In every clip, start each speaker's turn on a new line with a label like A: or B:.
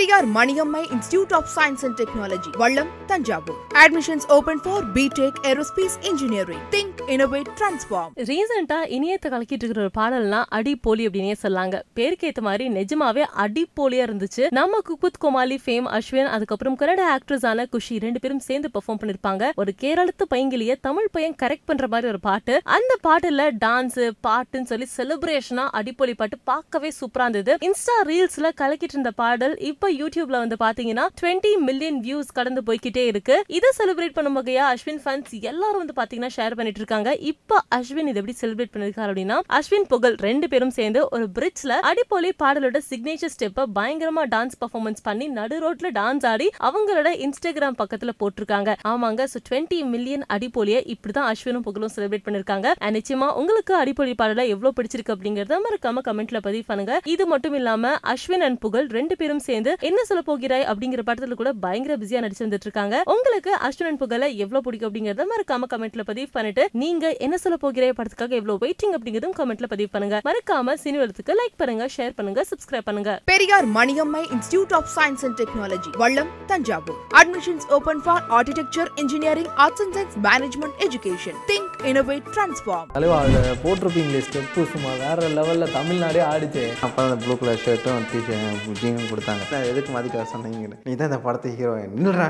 A: Periyar Maniammai Institute of Science and Technology Vallam Thanjavur admissions open for BTech aerospace engineering think innovate transform
B: ரீசெண்டா இணையத்தை கலக்கிட்டு இருக்கிற ஒரு பாடல்னா அடி போலி அப்படின்னே சொல்லாங்க. பேருக்கு ஏத்த மாதிரி நிஜமாவே அடி போலியா இருந்துச்சு. நம்ம குக்வித் கோமாளி ஃபேம் அஸ்வின் அதுக்கப்புறம் கன்னட ஆக்ட்ரஸ் ஆன குஷி ரெண்டு பேரும் சேர்ந்து பெர்ஃபார்ம் பண்ணிருப்பாங்க. ஒரு கேரளத்து பையங்கிலிய தமிழ் பையன் கரெக்ட் பண்ற மாதிரி ஒரு பாட்டு. அந்த பாட்டுல டான்ஸ் பாட்டுன்னு சொல்லி செலிப்ரேஷனா அடிப்பொலி பாட்டு பார்க்கவே சூப்பரா இருந்தது. இன்ஸ்டா ரீல்ஸ்ல கலக்கிட்டு இருந்த பாடல் இப்ப யூடியூப்ல வந்து பாத்தீங்கன்னா 20 மில்லியன் வியூஸ் கடந்து போய்க்கிட்டே இருக்கு. இதை செலிப்ரேட் பண்ணும் வகையா அஸ்வின் ஃபன்ஸ் எல்லாரும் வந்து பாத்தீங்கன்னா ஷேர் பண்ணிட்டு இருக்காங்க. இப்ப அஸ்வின் இதை எப்படி செலிப்ரேட் பண்ணிருக்காரு அப்படின்னா அஸ்வின் புகழ் ரெண்டு பேரும் சேர்ந்து ஒரு பிரிட்ஜ்ல அடிப்பொலி பாடலோட சிக்னேச்சர் ஸ்டெப்ப பயங்கரமா டான்ஸ் பர்ஃபார்மன்ஸ் பண்ணி நடு ரோட்ல டான்ஸ் ஆடி அவங்களோட இன்ஸ்டாகிராம் பக்கத்துல போட்டிருக்காங்க. ஆமாங்க சோ 20 மில்லியன் அடிப்பொலிய இப்படிதான் அஸ்வினும் புகழும் செலிப்ரேட் பண்ணிருக்காங்க. நிச்சயமா உங்களுக்கு அடிப்பொலி பாடல எவ்வளவு பிடிச்சிருக்கு அப்படிங்கறத மறக்காம கமெண்ட்ல பதிவு பண்ணுங்க. இது மட்டும் இல்லாம அஸ்வின் அண்ட் புகழ் ரெண்டு பேரும் சேர்ந்து என்ன சொல்ல போகிறாய் அப்படிங்கிற படத்துல கூட பயங்கர பிஸியா நடிச்சு வந்துட்டு இருக்காங்க. உங்களுக்கு அஸ்வின் புகழை புகழ எவ்வளவு பிடிக்கும் அப்படிங்கறத மறக்காம கமெண்ட்ல பதிவு பண்ணிட்டு நீங்க என்ன சொல்ல போகிறாய் படத்துக்காக எவ்வளவு வெயிட்டிங் அப்படிங்கறதும் கமெண்ட்ல பதிவு பண்ணுங்க. மறக்காம சினிவரத்துக்கு லைக் பண்ணுங்க ஷேர் பண்ணுங்க சப்ஸ்கிரைப் பண்ணுங்க.
A: Periyar Maniammai Institute of Science and Technology Vallam Thanjavur. Admissions open for architecture engineering arts and science management education think innovate transform
C: தலைவா அதில் போட்டிருப்பீங்களே ஸ்டெப்பு சும்மா வேற லெவலில் தமிழ்நாடே ஆடிச்சு
D: அப்புறம் அந்த ப்ளூ கலர் ஷர்ட்டும் டிஷர்ட் ஜீனும் கொடுத்தாங்க. நான் எதுக்கு மதிக்க சொன்னீங்க நீ தான் இந்த படத்தை ஹீரோ நின்றுடா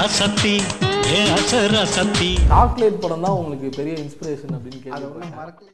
E: ரசத்தி ஏ அச ரசத்தி.
C: சாக்லேட் படம் தான் உங்களுக்கு பெரிய இன்ஸ்பிரேஷன் அப்படின்னு
D: மறக்கல.